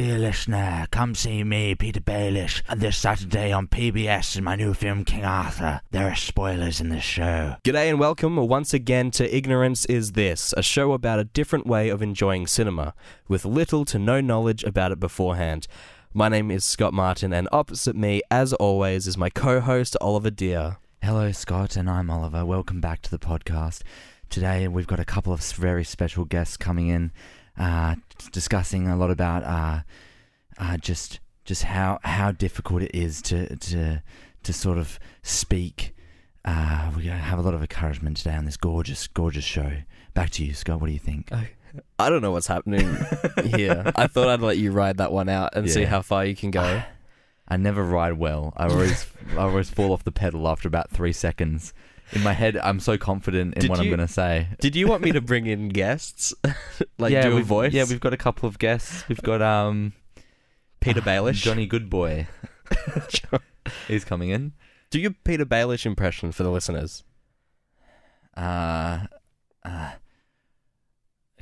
Dear listener, come see me, Peter Baelish, And this Saturday on PBS in my new film King Arthur. There are spoilers in this show. G'day and welcome once again to Ignorance is This, a show about a different way of enjoying cinema, with little to no knowledge about it beforehand. My name is Scott Martin, and opposite me, as always, is my co host, Oliver Deer. Hello, Scott, and I'm Oliver. Welcome back to the podcast. Today we've got a couple of very special guests coming in, uh, discussing a lot about uh, uh, just just how how difficult it is to to to sort of speak. Uh, we're have a lot of encouragement today on this gorgeous, gorgeous show. Back to you, Scott. What do you think? I don't know what's happening here. I thought I'd let you ride that one out and see how far you can go. I never ride well. I always I always fall off the pedal after about three seconds. In my head, I'm so confident in Did what I'm going to say. Did you want me to bring in guests? like yeah, do a voice? Yeah, we've got a couple of guests. We've got um Peter Baelish. Johnny Goodboy. He's coming in. Do your Peter Baelish impression for the listeners. Uh, uh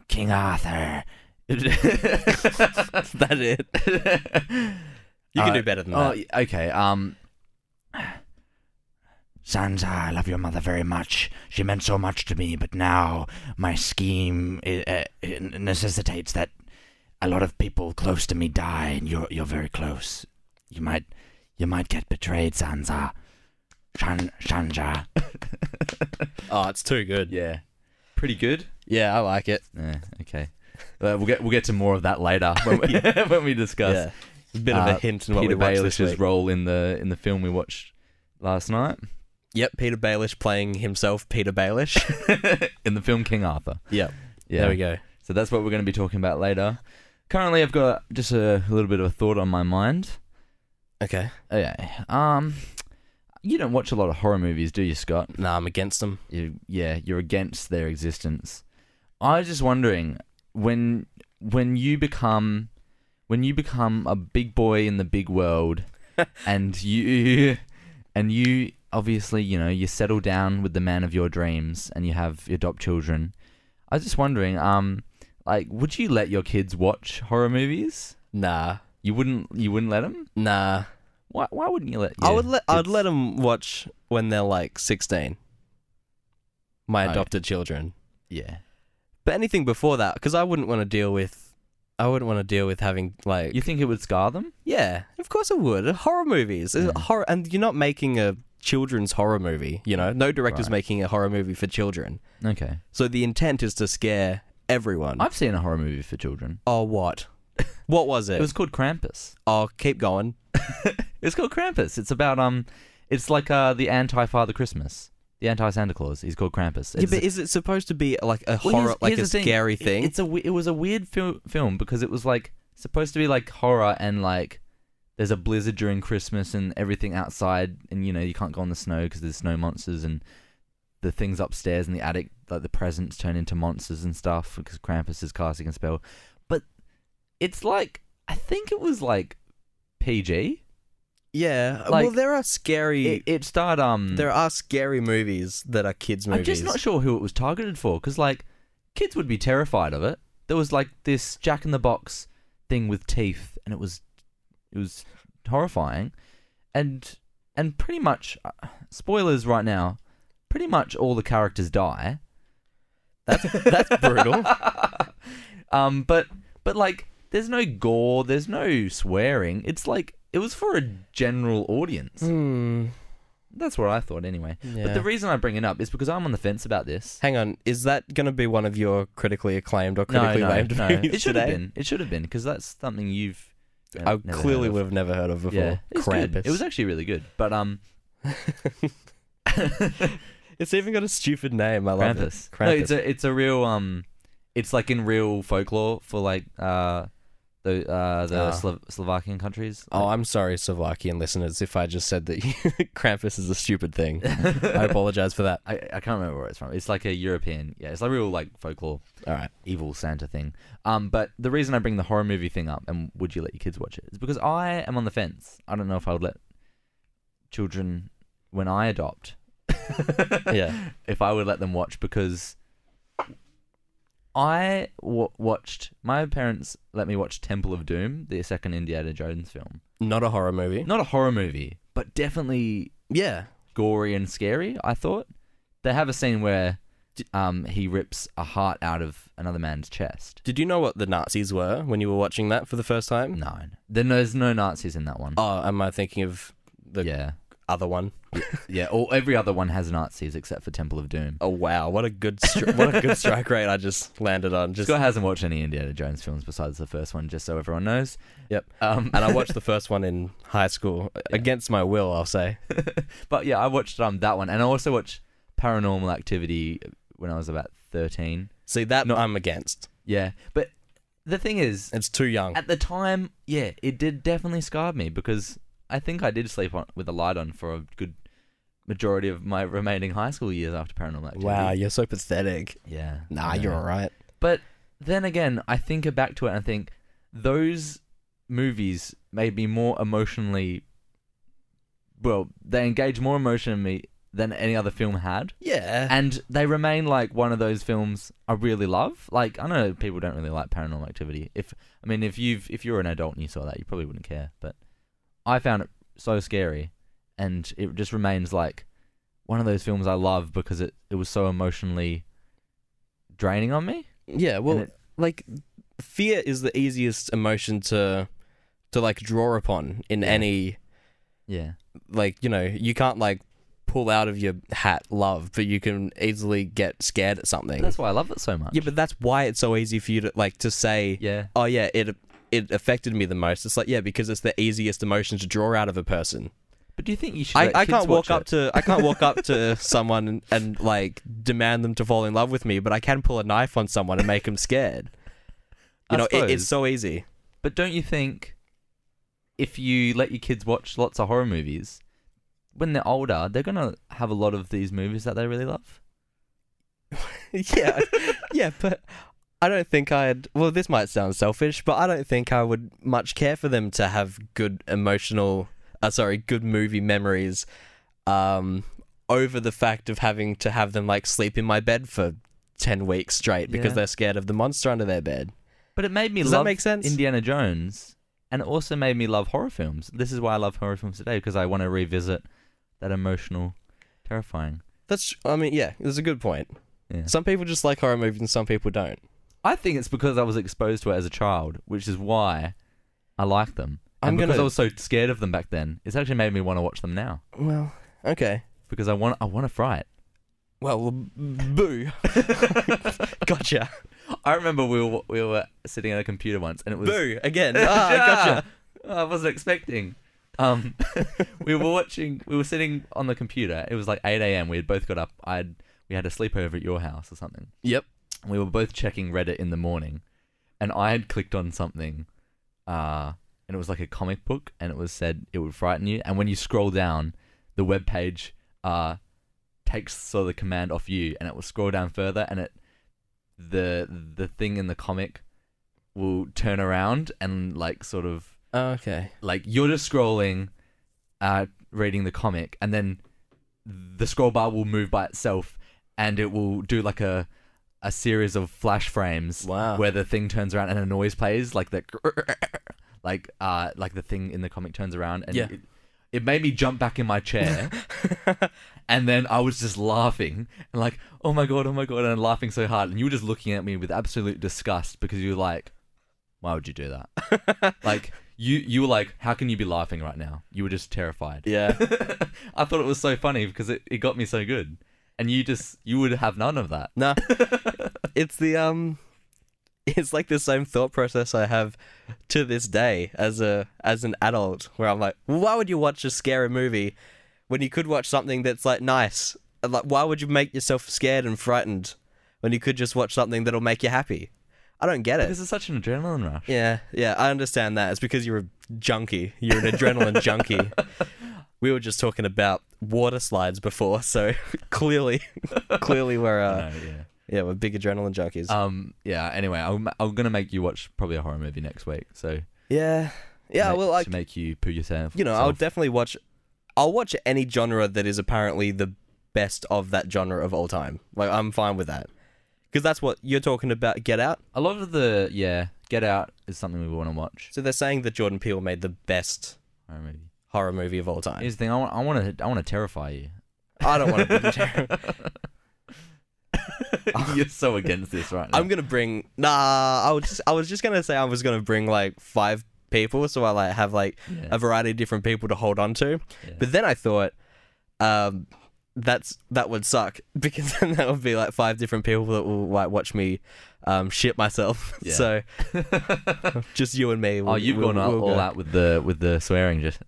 King Arthur. Is that it? You can Uh, do better than Oh, that. y- okay. Um, Sansa, I love your mother very much. She meant so much to me, but now my scheme uh, necessitates that a lot of people close to me die, and you're you're very close. You might you might get betrayed, Sansa. Shan Shanja. Oh, it's too good. Yeah, pretty good. Yeah, I like it. Yeah. Okay. Uh, we'll get we'll get to more of that later when we, when we discuss Yeah. A bit of uh, a hint in what Peter we watched this Baelish's week. role in the in the film we watched last night Yep, Peter Baelish playing himself, Peter Baelish. in the film King Arthur. yep, Yeah. there we go. So that's what we're going to be talking about later. Currently, I've got just a little bit of a thought on my mind. Okay. Okay. Um, you don't watch a lot of horror movies, do you, Scott? No, I'm against them. You, yeah, you're against their existence. I was just wondering when when you become when you become a big boy in the big world, and you and you obviously you know you settle down with the man of your dreams and you have you adopt children. I was just wondering, um, like, would you let your kids watch horror movies? Nah, You wouldn't. You wouldn't let them. nah. Why? Why wouldn't you let? I would let I'd kids- let them watch when they're like 16. My Oh. adopted children. Yeah. But anything before that, because I wouldn't want to deal with. I wouldn't want to deal with having like. You think it would scar them? yeah, of course I would. Horror movies, Mm. horror, and you're not making a children's horror movie. You know, no director's Right. making a horror movie for children. Okay. So the intent is to scare everyone. I've seen a horror movie for children. oh, what? What was it? It was called Krampus. oh, keep going. It's called Krampus. It's about um, it's like uh the anti Father Christmas, the anti Santa Claus. He's called Krampus. Yeah, but is it supposed to be like a Well, horror, here's- like here's a scary thing? It's a it was a weird fil- film because it was like supposed to be like horror and like there's a blizzard during Christmas and everything outside and you know you can't go on the snow because there's snow monsters and the things upstairs in the attic like the presents turn into monsters and stuff because Krampus is casting a spell. But it's like I think it was like PG. yeah. like, well, there are scary. It, it starred um. there are scary movies that are kids movies. I'm just not sure who it was targeted for because like kids would be terrified of it. There was like this Jack in the Box thing with teeth, and it was it was horrifying, and and pretty much uh, spoilers right now. Pretty much all the characters die. That's that's brutal. um, but but like there's no gore, there's no swearing. It's like it was for a general audience. Hmm. That's what I thought anyway. Yeah. But the reason I bring it up is because I'm on the fence about this. Hang on, is that going to be one of your critically acclaimed or critically no, no. movies It should have been. It should have been because that's something you've. I clearly would have never heard of before. Yeah, it's Krampus. good. It was actually really good, but um, It's even got a stupid name. I love Krampus. it. No, it's a it's a real um, it's like in real folklore for like uh, the uh the Ah. Slo- Slovakian countries. Oh, I'm sorry, Slovakian listeners, if I just said that Krampus is a stupid thing. I apologize for that. I I can't remember where it's from. It's like a European. Yeah, it's like real like folklore All right. evil Santa thing. Um, but the reason I bring the horror movie thing up and would you let your kids watch it is because I am on the fence. I don't know if I would let children when I adopt. Yeah. If I would let them watch because I w- watched. My parents let me watch Temple of Doom, the second Indiana Jones film. Not a horror movie. Not a horror movie, but definitely Yeah. gory and scary. I thought they have a scene where um he rips a heart out of another man's chest. Did you know what the Nazis were when you were watching that for the first time? No, then there's no Nazis in that one. Oh, am I thinking of the yeah, other one? Yeah. Or every other one has Nazis except for Temple of Doom. Oh wow, what a good stri- what a good strike rate I just landed on. Just Scott hasn't watched any Indiana Jones films besides the first one, just so everyone knows. Yep. Um, and I watched the first one in high school against my will, I'll say. but yeah, I watched um that one, and I also watched Paranormal Activity when I was about thirteen. See that No. I'm against. Yeah, but the thing is, It's too young. at the time, yeah, it did definitely scar me because I think I did sleep on with a light on for a good majority of my remaining high school years after Paranormal Activity. Wow, you're so pathetic. Yeah. Nah, you're know. alright. But then again, I think back to it and I think those movies made me more emotionally. Well, they engage more emotion in me than any other film had, Yeah. and they remain like one of those films I really love. Like I know people don't really like Paranormal Activity. If I mean, if you've if you're an adult and you saw that, you probably wouldn't care. But I found it so scary, and it just remains like one of those films I love because it it was so emotionally draining on me. yeah, well, it- like fear is the easiest emotion to to like draw upon in Yeah. any Yeah. like, you know, you can't like pull out of your hat love, but you can easily get scared at something. That's why I love it so much. yeah, but that's why it's so easy for you to like to say yeah, oh yeah, it it affected me the most. It's like yeah, because it's the easiest emotion to draw out of a person. but do you think you should? I, I can't walk up to I can't walk up to someone and, and like demand them to fall in love with me, but I can pull a knife on someone and make them scared. You I know, it, it's so easy. But don't you think if you let your kids watch lots of horror movies, when they're older, they're gonna have a lot of these movies that they really love? yeah, yeah, but I don't think I'd. Well, this might sound selfish, but I don't think I would much care for them to have good emotional, uh, sorry, good movie memories, um, over the fact of having to have them like sleep in my bed for ten weeks straight because Yeah. they're scared of the monster under their bed. But it made me Does that love make sense? Indiana Jones, and it also made me love horror films. This is why I love horror films today because I want to revisit that emotional, terrifying. That's. I mean, yeah, that's a good point. Yeah. Some people just like horror movies and some people don't. I think it's because I was exposed to it as a child, which is why I like them. I'm because gonna- I was so scared of them back then, it's actually made me want to watch them now Well, okay. because I want I want to fright. Well, boo. gotcha. I remember we were we were sitting at a computer once, and it was Boo again. Ah, gotcha. I wasn't expecting. Um, we were watching. We were sitting on the computer. It was like eight a.m. We had both got up. I had we had a sleepover at your house or something. Yep. We were both checking Reddit in the morning, and I had clicked on something, uh, and it was like a comic book, and it was said it would frighten you. And when you scroll down, the web page uh takes sort of the command off you, and it will scroll down further, and it the the thing in the comic will turn around and like sort of Okay. like you're just scrolling, uh, reading the comic, and then the scroll bar will move by itself, and it will do like a a series of flash frames Wow. where the thing turns around and a noise plays, like the like uh like the thing in the comic turns around, and Yeah. it, it made me jump back in my chair, and then I was just laughing and like, oh my god, oh my god, and laughing so hard, and you were just looking at me with absolute disgust because you were like, why would you do that? like you you were like, how can you be laughing right now? You were just terrified. yeah. I thought it was so funny because it, it got me so good. And you just you would have none of that. No. It's the um it's like the same thought process I have to this day as a as an adult where I'm like, why would you watch a scary movie when you could watch something that's like nice? And, Like why would you make yourself scared and frightened when you could just watch something that'll make you happy? I don't get it. Because it's such an adrenaline rush. Yeah, yeah, I understand that. It's because you're a junkie. You're an adrenaline junkie. We were just talking about water slides before, so clearly, clearly we're uh, No, yeah. Yeah, we're big adrenaline junkies. Um. Yeah. Anyway, I'm I'm gonna make you watch probably a horror movie next week. So yeah, yeah. ma- well, like to make you poo yourself. you know, I'll definitely watch. I'll watch any genre that is apparently the best of that genre of all time. Like I'm fine with that. Because that's what you're talking about. Get Out. A lot of the yeah, Get Out is something we want to watch. So they're saying that Jordan Peele made the best Horror movie. horror movie of all time. Here's the thing. I want. I want to. I want to terrify you. I don't want to. Be You're so against this right now. I'm gonna bring. Nah, I was just. I was just gonna say I was gonna bring like five people, so I like have like Yeah. a variety of different people to hold on to. Yeah. But then I thought, um, that's that would suck because then that would be like five different people that will like watch me um, shit myself. Yeah. So just you and me. oh, we'll- you've we'll- gone all, we'll all out with the with the swearing. Just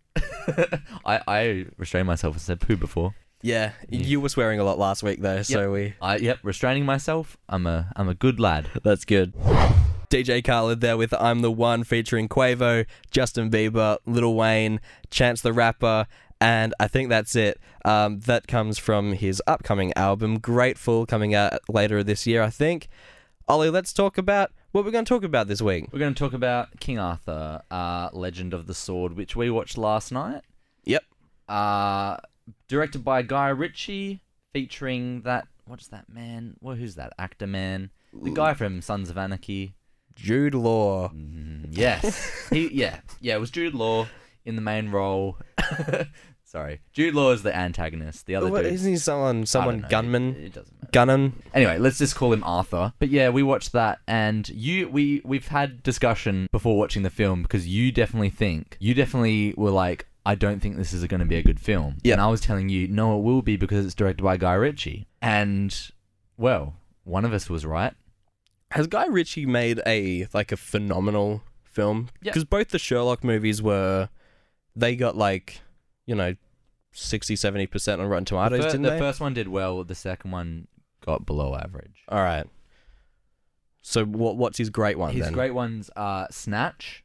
I I restrained myself and said poo before. Yeah, Yeah. you were swearing a lot last week though, so we I yep, restraining myself. I'm a I'm a good lad. that's good. DJ Khaled there with I'm the One featuring Quavo, Justin Bieber, Lil Wayne, Chance the Rapper, and I think that's it. Um, that comes from his upcoming album, Grateful, coming out later this year, I think. Ollie, let's talk about what we're going to talk about this week. We're going to talk about King Arthur, uh, Legend of the Sword, which we watched last night. Yep. Uh, directed by Guy Ritchie, featuring that what's that man? Well, who's that actor man? The guy from Sons of Anarchy. Jude Law. Mm, yes, he yeah yeah. It was Jude Law in the main role. Sorry, Jude Law is the antagonist. The other What, dude, isn't he someone, someone gunman? It, it doesn't matter. Gunnan? Anyway, let's just call him Arthur. But yeah, we watched that, and you we we've had discussion before watching the film because you definitely think you definitely were like, I don't think this is going to be a good film. Yeah. And I was telling you, no, it will be because it's directed by Guy Ritchie. And well, one of us was right. Has Guy Ritchie made a like a phenomenal film? Yeah. Because both the Sherlock movies were, they got like, you know, 60, 70 percent on Rotten The, Tomatoes, fir- didn't the they? first one did well. The second one got below average. All right. So what? What's his great one His then? great ones are Snatch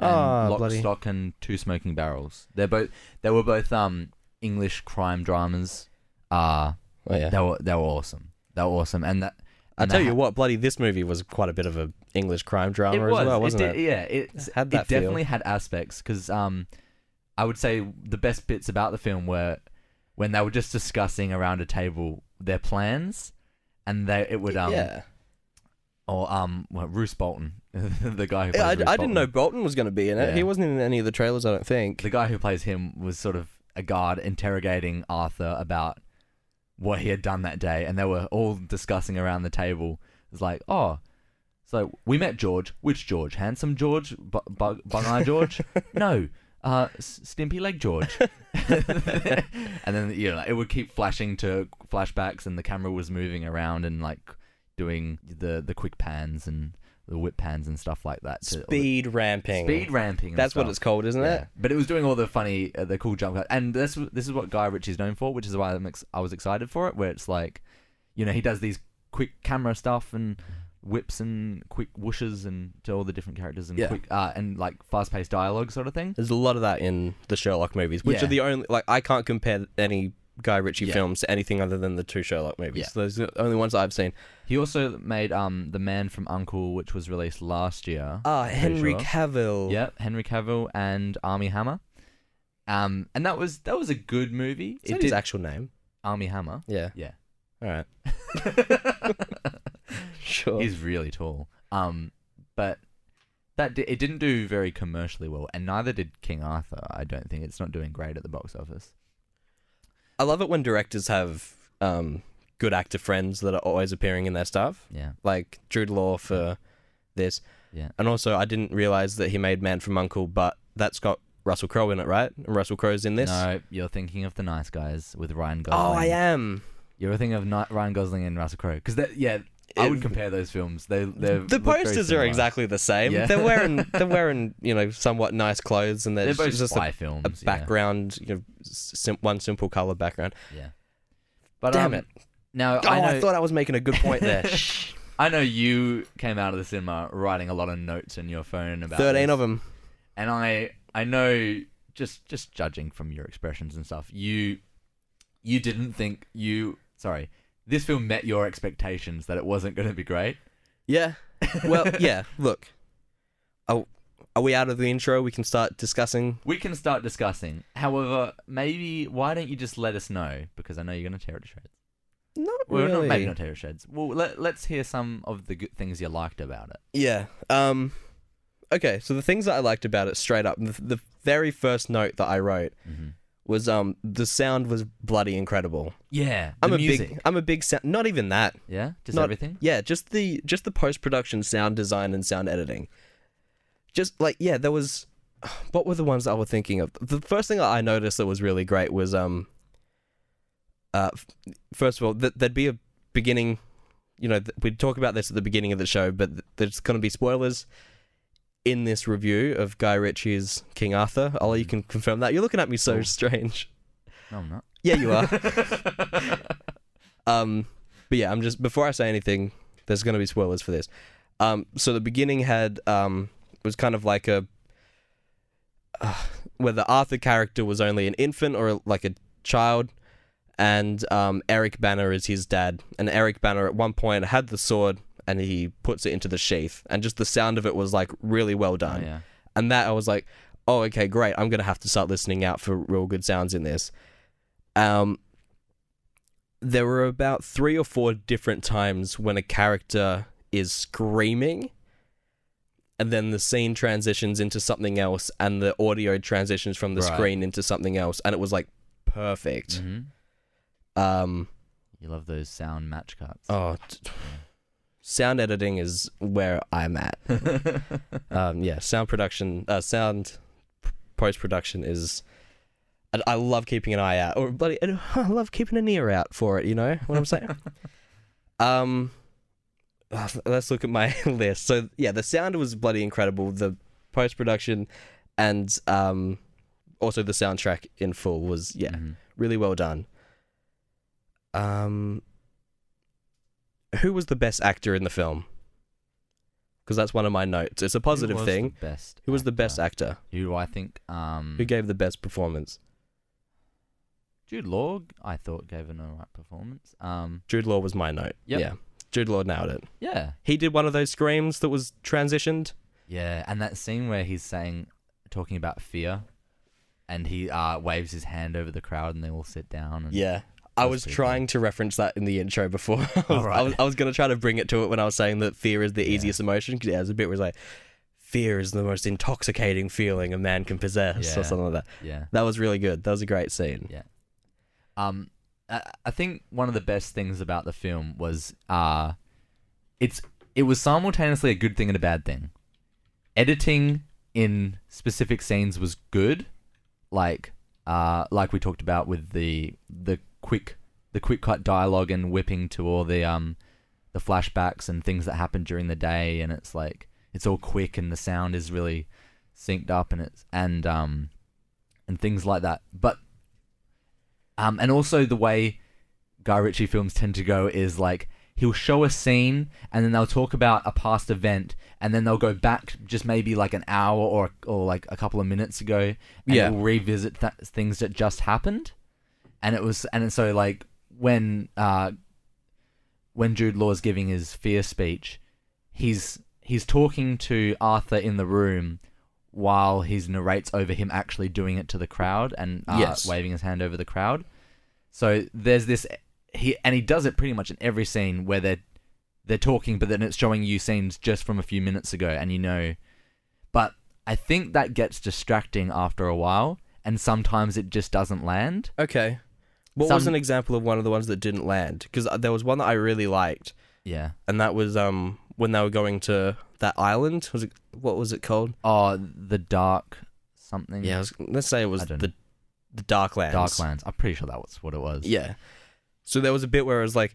and Ah, Lock, bloody- Stock, and Two Smoking Barrels. They're both they were both um English crime dramas. Uh Oh yeah. they were they were awesome. They were awesome, and that I tell you ha- what, bloody, this movie was quite a bit of a English crime drama it as well, wasn't it? it? Yeah, it Had that it feel. definitely had aspects because um I would say the best bits about the film were when they were just discussing around a table their plans, and they it would um yeah. Or um well, Roose Bolton, the guy who plays Yeah, I, Roose I didn't know Bolton. Was going to be in it. Yeah. He wasn't in any of the trailers, I don't think. the guy who plays him was sort of a guard interrogating Arthur about what he had done that day, and they were all discussing around the table. It's like, oh, so we met George. Which George? Handsome George? Bu- bu- Bung Eye George? no, uh, S- Stimpy Leg George. and then you know it would keep flashing to flashbacks, and the camera was moving around and like doing the the quick pans and the whip pans and stuff like that. to- Speed ramping. speed ramping. That's what it's called, isn't Yeah. it? But it was doing all the funny, uh, the cool jump cuts, and this this is what Guy Ritchie's known for, which is why I'm ex- I was excited for it. Where it's like, you know, he does these quick camera stuff and whips and quick whooshes and to all the different characters and Yeah. quick uh, and like fast paced dialogue sort of thing. There's a lot of that in the Sherlock movies, which Yeah. are the only like I can't compare any Guy Ritchie Yeah. films to anything other than the two Sherlock movies. Yeah. Those are the only ones I've seen. He also made um the Man from Uncle, which was released last year. Ah, Henry sure. Cavill. Yeah, Henry Cavill and Armie Hammer. Um, and that was that was a good movie. Is that his actual name? Armie Hammer. Yeah. Yeah. All right. Sure. He's really tall. Um, but that di- it didn't do very commercially well, and neither did King Arthur. I don't think it's not doing great at the box office. I love it when directors have um, good actor friends that are always appearing in their stuff, Yeah, like Jude Law for this. yeah. And also, I didn't realize that he made Man from Uncle, but that's got Russell Crowe in it, right? And Russell Crowe's in this. No, you're thinking of the Nice Guys with Ryan Gosling. oh, I am. You're thinking of Ni- Ryan Gosling and Russell Crowe because yeah, I would compare those films. They they The posters are exactly the same. Yeah. They're wearing they're wearing you know somewhat nice clothes, and They're both just spy a, films. a yeah. background, you know, sim- one simple color background. Yeah. But Damn um, it! Now Oh, I know I thought I was making a good point there. I know you came out of the cinema writing a lot of notes in your phone about Thirteen this. of them. and I I know just just judging from your expressions and stuff, you you didn't think you sorry this film met your expectations that it wasn't going to be great. Yeah. Well, yeah. Look, are, are we out of the intro? We can start discussing. We can start discussing. However, maybe why don't you just let us know because I know you're going to tear it to shreds. No, Well, not, maybe Really? not Terror Sheds. Well, let, let's hear some of the good things you liked about it. Yeah. Um. Okay, so the things that I liked about it, straight up, the, the very first note that I wrote Mm-hmm. Was um the sound was bloody incredible. Yeah, the I'm a music. big I'm a big sound. Not even that. yeah, just not- everything. Yeah, just the just the post production sound design and sound editing. Just like yeah, there was. What were the ones I was thinking of? The first thing I noticed that was really great was um. Uh, first of all, th- there'd be a beginning. You know, th- we'd talk about this at the beginning of the show, but th- there's going to be spoilers in this review of Guy Ritchie's King Arthur. Ollie, you can confirm that. You're looking at me so strange. No, I'm not. Yeah, you are. Um, but yeah, I'm just before I say anything, there's going to be spoilers for this. Um, so the beginning had um was kind of like a uh, where the Arthur character was only an infant or like a child, and um Eric Bana is his dad, and Eric Bana at one point had the sword and he puts it into the sheath, and just the sound of it was like really well Oh, done yeah. and that I was like, oh, okay, great. I'm gonna have to start listening out for real good sounds in this. Um, there were about three or four different times when a character is screaming, and then the scene transitions into something else, and the audio transitions from the Right. screen into something else, and it was like perfect. hmm Um, You love those sound match cuts. oh, t- sound editing is where I'm at. um, yeah, sound production, uh, sound post production is. I, I love keeping an eye out, or bloody, I love keeping an ear out for it. You know what I'm saying? um, uh, let's look at my list. So yeah, the sound was bloody incredible. The post production, and um, also the soundtrack in full was yeah Mhm. really well done. Um, who was the best actor in the film? Because that's one of my notes. It's a positive Who thing. Best. Who was the best actor? Who do I think? Um, Who gave the best performance? Jude Law, I thought gave an alright performance. Um, Jude Law was my note. Yep. Yeah, Jude Law nailed it. yeah, He did one of those screams that was transitioned. yeah, and that scene where he's saying, talking about fear, and he uh waves his hand over the crowd, and they all sit down. And, Yeah. I was pretty trying to reference that in the intro before. I was. I was, I was going to try to bring it to it when I was saying that fear is the Yeah. easiest emotion. Because yeah, there's a bit where it's like, fear is the most intoxicating feeling a man can possess, Yeah. or something like that. yeah. That was really good. That was a great scene. Yeah. Um, I, I think one of the best things about the film was uh, it's it was simultaneously a good thing and a bad thing. Editing in specific scenes was good, like uh, like we talked about with the the quick the quick cut dialogue and whipping to all the um the flashbacks and things that happen during the day, and it's like it's all quick and the sound is really synced up and it's and um and things like that. But um, and also the way Guy Ritchie films tend to go is like he'll show a scene and then they'll talk about a past event and then they'll go back just maybe like an hour or or like a couple of minutes ago and Yeah. it'll revisit th- things that just happened. And it was and so like when uh when Jude Law's giving his fear speech, he's he's talking to Arthur in the room while he narrates over him actually doing it to the crowd and uh, Yes. waving his hand over the crowd. So there's this he and he does it pretty much in every scene where they're they're talking, but then it's showing you scenes just from a few minutes ago, and you know. But I think that gets distracting after a while, and sometimes it just doesn't land. Okay. What Some- was an example of one of the ones that didn't land? Because there was one that I really liked, Yeah. and that was um when they were going to that island. Was it what was it called? Oh, the dark something. Yeah, it was, let's say it was I don't the the Darklands. Darklands. I'm pretty sure that was what it was. Yeah. So there was a bit where it was like,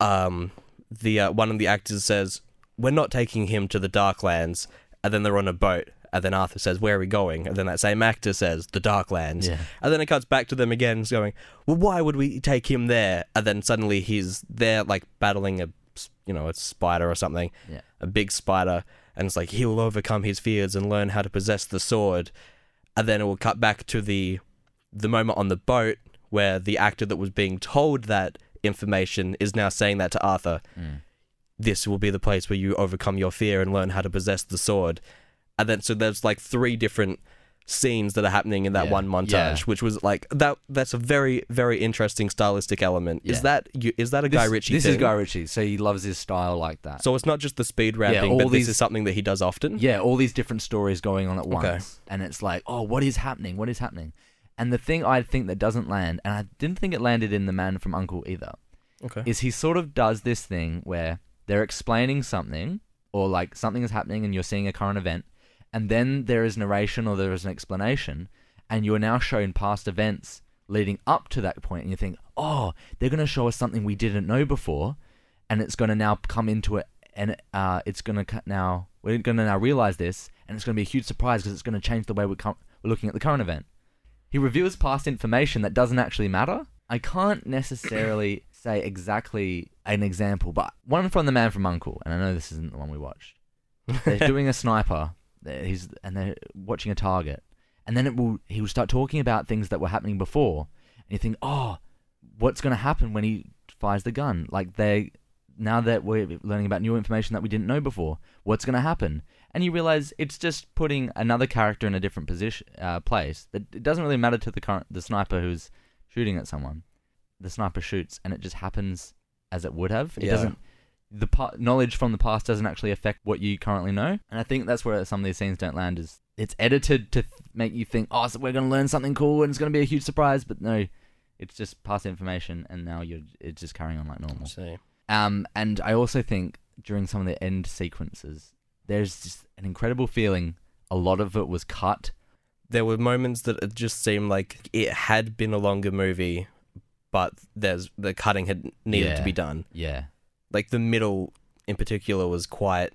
um, the uh, one of the actors says, "We're not taking him to the Darklands," and then they're on a boat, and then Arthur says, "Where are we going?" And then that same actor says, "The Darklands," Yeah. and then it cuts back to them again, going, "Well, why would we take him there?" And then suddenly he's there, like battling a, you know, a spider or something, Yeah. a big spider, and it's like he will overcome his fears and learn how to possess the sword, and then it will cut back to the the moment on the boat where the actor that was being told that information is now saying that to Arthur. Mm. This will be the place where you overcome your fear and learn how to possess the sword. And then so there's like three different scenes that are happening in that Yeah. one montage, Yeah. which was like that. That's a very very interesting stylistic element. Is Yeah. that you, is that a This, Guy Ritchie? This is? Guy Ritchie, so he loves his style like that. So it's not just the speed ramping, all but these- this is something that he does often. Yeah, all these different stories going on at once. Okay. And it's like, oh, what is happening? What is happening? And the thing I think that doesn't land, and I didn't think it landed in The Man from Uncle either, Okay. is he sort of does this thing where they're explaining something, or like something is happening and you're seeing a current event, and then there is narration or there is an explanation, and you're now shown past events leading up to that point, and you think, oh, they're going to show us something we didn't know before, and it's going to now come into it, and uh, it's going to now we're going to now realize this, and it's going to be a huge surprise because it's going to change the way we're, com- we're looking at the current event. He reveals past information that doesn't actually matter. I can't necessarily say exactly an example, but one from the Man from Uncle, and I know this isn't the one we watched. They're doing a sniper. He's and they're watching a target, and then it will he will start talking about things that were happening before, and you think, oh, what's going to happen when he fires the gun? Like they now that we're learning about new information that we didn't know before, what's going to happen? And you realize it's just putting another character in a different position, uh, place. That it doesn't really matter to the current the sniper who's shooting at someone. The sniper shoots, and it just happens as it would have. It Yeah. doesn't. The pa- knowledge from the past doesn't actually affect what you currently know, and I think that's where some of these scenes don't land. Is it's edited to th- make you think, oh, so we're going to learn something cool and it's going to be a huge surprise, but no, it's just past information, and now you're it's just carrying on like normal. See. Um, and I also think during some of the end sequences, there's just an incredible feeling. A lot of it was cut. There were moments that it just seemed like it had been a longer movie, but there's the cutting had needed to be done. Yeah. Like the middle in particular was quite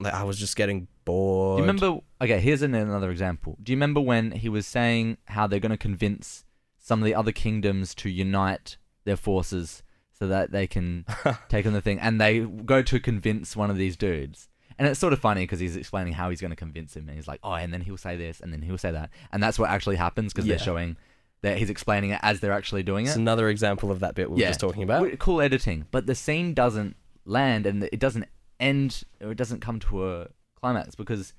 like I was just getting bored. Do you remember? Okay, here's an, another example. Do you remember when he was saying how they're going to convince some of the other kingdoms to unite their forces so that they can take on the thing, and they go to convince one of these dudes. And it's sort of funny because he's explaining how he's going to convince him, and he's like, "Oh, and then he'll say this, and then he'll say that," and that's what actually happens because Yeah. they're showing that he's explaining it as they're actually doing it. It's another example of that bit we were Yeah. just talking about. Cool editing, but the scene doesn't land and it doesn't end or it doesn't come to a climax because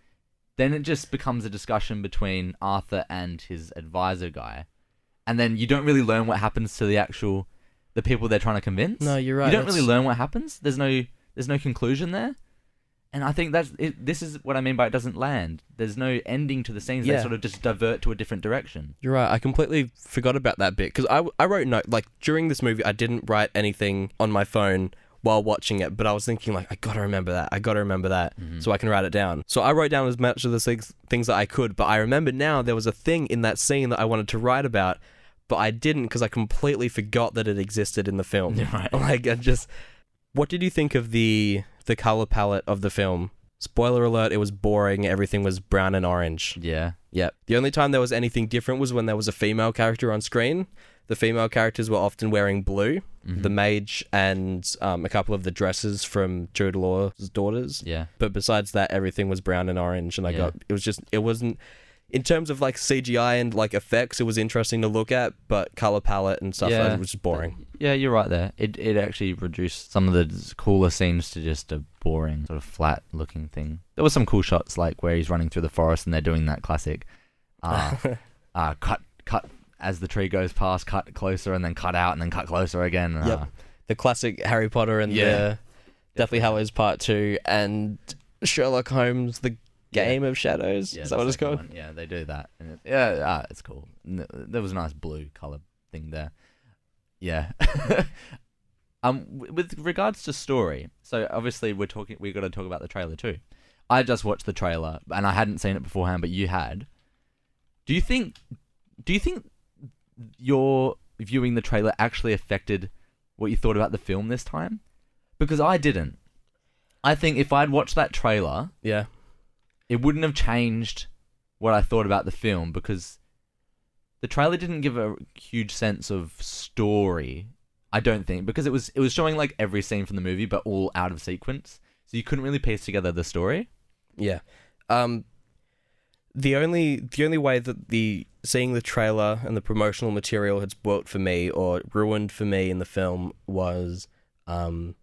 then it just becomes a discussion between Arthur and his advisor guy. And then you don't really learn what happens to the actual the people they're trying to convince. No, you're right. You don't really learn what happens. There's no there's no conclusion there. And I think that's it, this is what I mean by it doesn't land. There's no ending to the scenes. They Yeah. sort of just divert to a different direction. You're right. I completely forgot about that bit because I, I wrote note like during this movie I didn't write anything on my phone while watching it, but I was thinking like I gotta remember that. I gotta remember that Mhm. so I can write it down. So I wrote down as much of the things things that I could, but I remember now there was a thing in that scene that I wanted to write about, but I didn't because I completely forgot that it existed in the film. Right. Like I just, what did you think of the the color palette of the film? Spoiler alert: it was boring. Everything was brown and orange. Yeah. Yep. The only time there was anything different was when there was a female character on screen. The female characters were often wearing blue. Mhm. The mage and um, a couple of the dresses from Jude Law's daughters. Yeah. But besides that, everything was brown and orange. And I Yeah. got it was just it wasn't in terms of like CGI and like effects. It was interesting to look at, but color palette and stuff Yeah. it was just boring. Yeah, you're right there. It it actually reduced some of the cooler scenes to just a boring, sort of flat looking thing. There were some cool shots like where he's running through the forest and they're doing that classic uh, uh cut cut as the tree goes past, cut closer and then cut out and then cut closer again. Uh, Yep. the classic Harry Potter and Yeah. the Deathly Hallows Part Two and Sherlock Holmes: The Yeah. Game of Shadows. yeah, Is that what it's called? one. Yeah, they do that. It, yeah, ah, it's cool. There was a nice blue color thing there. Yeah. um, with regards to story, so obviously we're talking. We got to talk about the trailer too. I just watched the trailer and I hadn't seen it beforehand, but you had. Do you think? Do you think your viewing the trailer actually affected what you thought about the film this time? Because I didn't. I think if I'd watched that trailer, Yeah. It wouldn't have changed what I thought about the film because the trailer didn't give a huge sense of story. I don't think because it was it was showing like every scene from the movie, but all out of sequence, so you couldn't really piece together the story. Yeah. Um the only the only way that the seeing the trailer and the promotional material had spoilt for me or ruined for me in the film was um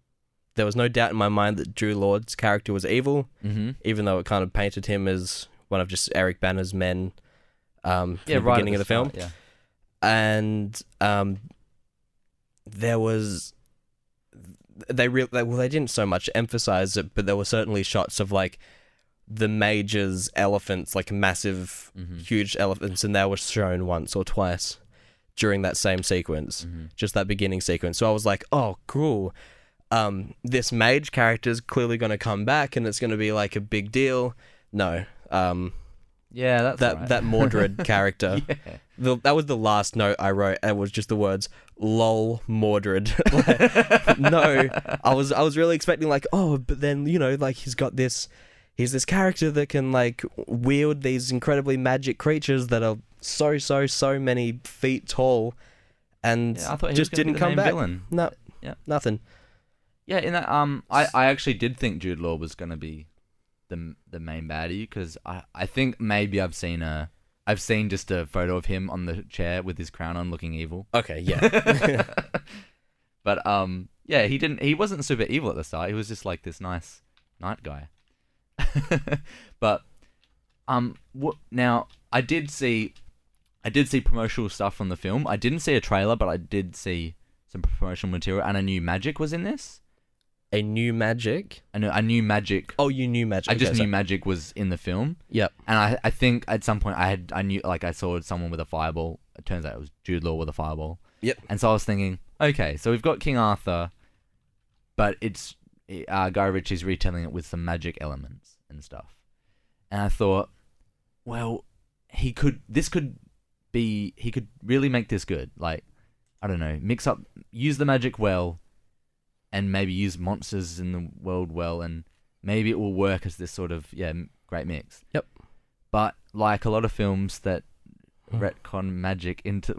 there was no doubt in my mind that Jude Law's character was evil, Mm-hmm. even though it kind of painted him as one of just Eric Bana's men um, yeah, the right beginning of the film, start, and um, there was they real they, well they didn't so much emphasize it, but there were certainly shots of like the majors elephants, like massive, Yeah. Mhm. huge elephants, and they were shown once or twice during that same sequence, Mhm. just that beginning sequence. So I was like, oh, cool. Um, this mage character is clearly going to come back, and it's going to be like a big deal. No, um, Yeah, that's that right. that Mordred character. yeah. The, that was the last note I wrote, and it was just the words "lol Mordred." no, I was I was really expecting like, oh, but then you know, like he's got this, he's this character that can like wield these incredibly magic creatures that are so so so many feet tall, and Yeah, I thought he just was didn't be the come back. Villain. No, Yeah. nothing. Yeah, in that um, I, I actually did think Jude Law was gonna be the the main baddie because I I think maybe I've seen a I've seen just a photo of him on the chair with his crown on, looking evil. Okay, yeah, but um, yeah, he didn't. He wasn't super evil at the start. He was just like this nice night guy. but um, what now? I did see, I did see promotional stuff from the film. I didn't see a trailer, but I did see some promotional material, and I knew Magic was in this. A new magic. I knew I knew Magic. Oh, you knew magic. I just okay, knew so- Magic was in the film, Yep. and I I think at some point I had I knew like I saw someone with a fireball. It turns out it was Jude Law with a fireball. Yep. And so I was thinking, okay, so we've got King Arthur, but it's uh, Guy Ritchie's retelling it with some magic elements and stuff. And I thought, well, he could. This could be. He could really make this good. Like, I don't know, mix up, use the magic well, and maybe use monsters in the world well, and maybe it will work as this sort of yeah great mix. Yep. But like a lot of films that Hmm. retcon magic into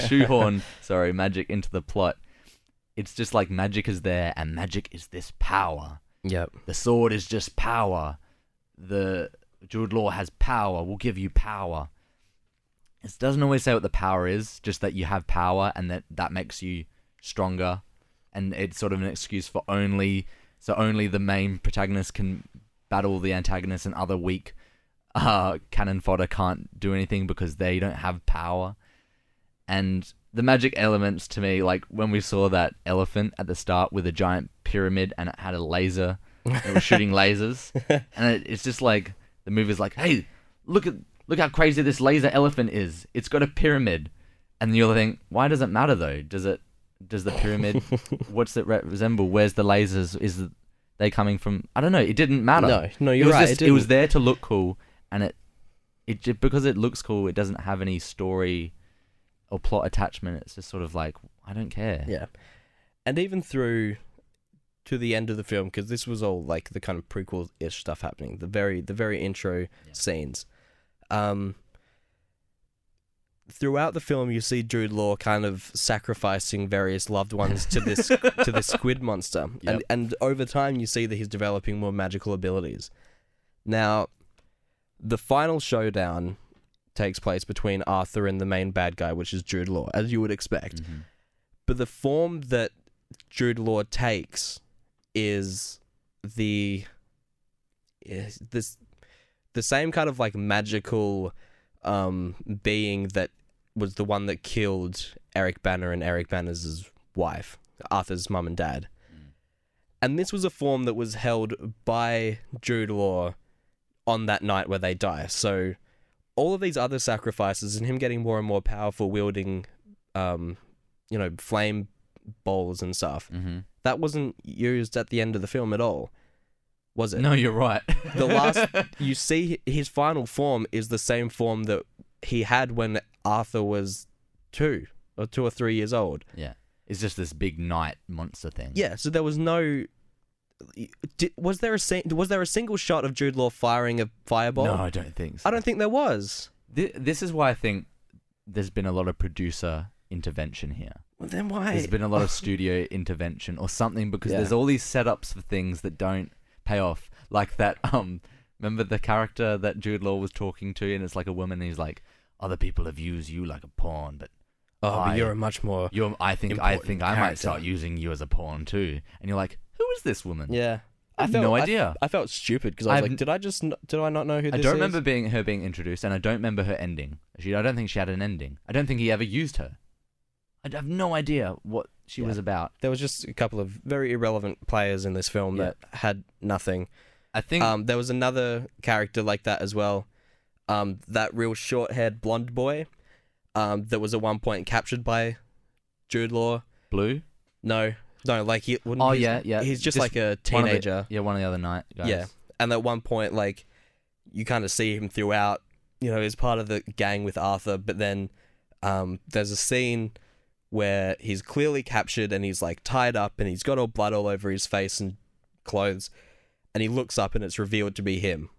shoehorn sorry magic into the plot it's just like magic is there and magic is this power Yep. the sword is just power the Jude Law has power We'll give you power it doesn't always say what the power is just that you have power and that that makes you stronger and it's sort of an excuse for only so only the main protagonist can battle the antagonist and other weak uh, cannon fodder can't do anything because they don't have power. And the magic elements to me, like when we saw that elephant at the start with a giant pyramid and it had a laser, it was shooting lasers, and it, it's just like the movie's like, hey, look at look how crazy this laser elephant is. It's got a pyramid, and you'll think, why does it matter though? Does it? Does the pyramid? what's it resemble? Where's the lasers? Is they coming from? I don't know. It didn't matter. No, no, It you're was right. just- it, it was there to look cool, and it, it because it looks cool. It doesn't have any story or plot attachment. It's just sort of like I don't care. Yeah. And even through to the end of the film, because this was all like the kind of prequel ish stuff happening, the very the very intro Yeah. scenes. Um throughout the film you see Jude Law kind of sacrificing various loved ones to this to this squid monster. Yep. And and over time you see that he's developing more magical abilities. Now the final showdown takes place between Arthur and the main bad guy, which is Jude Law, as you would expect. Mhm. But the form that Jude Law takes is the is this the same kind of like magical um being that was the one that killed Eric Bana and Eric Bana's wife, Arthur's mum and dad. Mm. And this was a form that was held by Jude Law on that night where they die. So all of these other sacrifices and him getting more and more powerful wielding um you know flame bowls and stuff Mhm. that wasn't used at the end of the film at all was it No, you're right. The last- you see his final form is the same form that he had when arthur was two or two or three years old yeah, it's just this big night monster thing. yeah so there was no did, was there a was there a single shot of Jude Law firing a fireball? No, I don't think. So. I don't think there was. Thi- this is why I think there's been a lot of producer intervention here. Well, then why? There's been a lot of studio intervention or something because Yeah. there's all these setups for things that don't pay off. Like that, um, remember the character that Jude Law was talking to, and it's like a woman. And he's like, "Other people have used you like a pawn, but oh, I- but you're a much more you're. I think. I think I might character. start using you as a pawn too." And you're like, "Who is this woman?" yeah. I have felt- no idea. I felt stupid because I was I've- like, did I just did I not know who I don't is? remember being her being introduced, and I don't remember her ending. She, I don't think she had an ending. I don't think he ever used her. I have no idea what she Yeah. was about. There was just a couple of very irrelevant players in this film Yeah. that had nothing. I think Um, there was another character like that as well. Um, that real short-haired blonde boy. Um, that was at one point captured by Jude Law. Blue. No, no, like he. wouldn't Oh he's- yeah, yeah. He's just, Just like a one of the- teenager. yeah, one of the other knight guys. Yeah. and at one point like you kind of see him throughout you know he's part of the gang with arthur but then um, there's a scene where he's clearly captured and he's like tied up and he's got all blood all over his face and clothes and he looks up and it's revealed to be him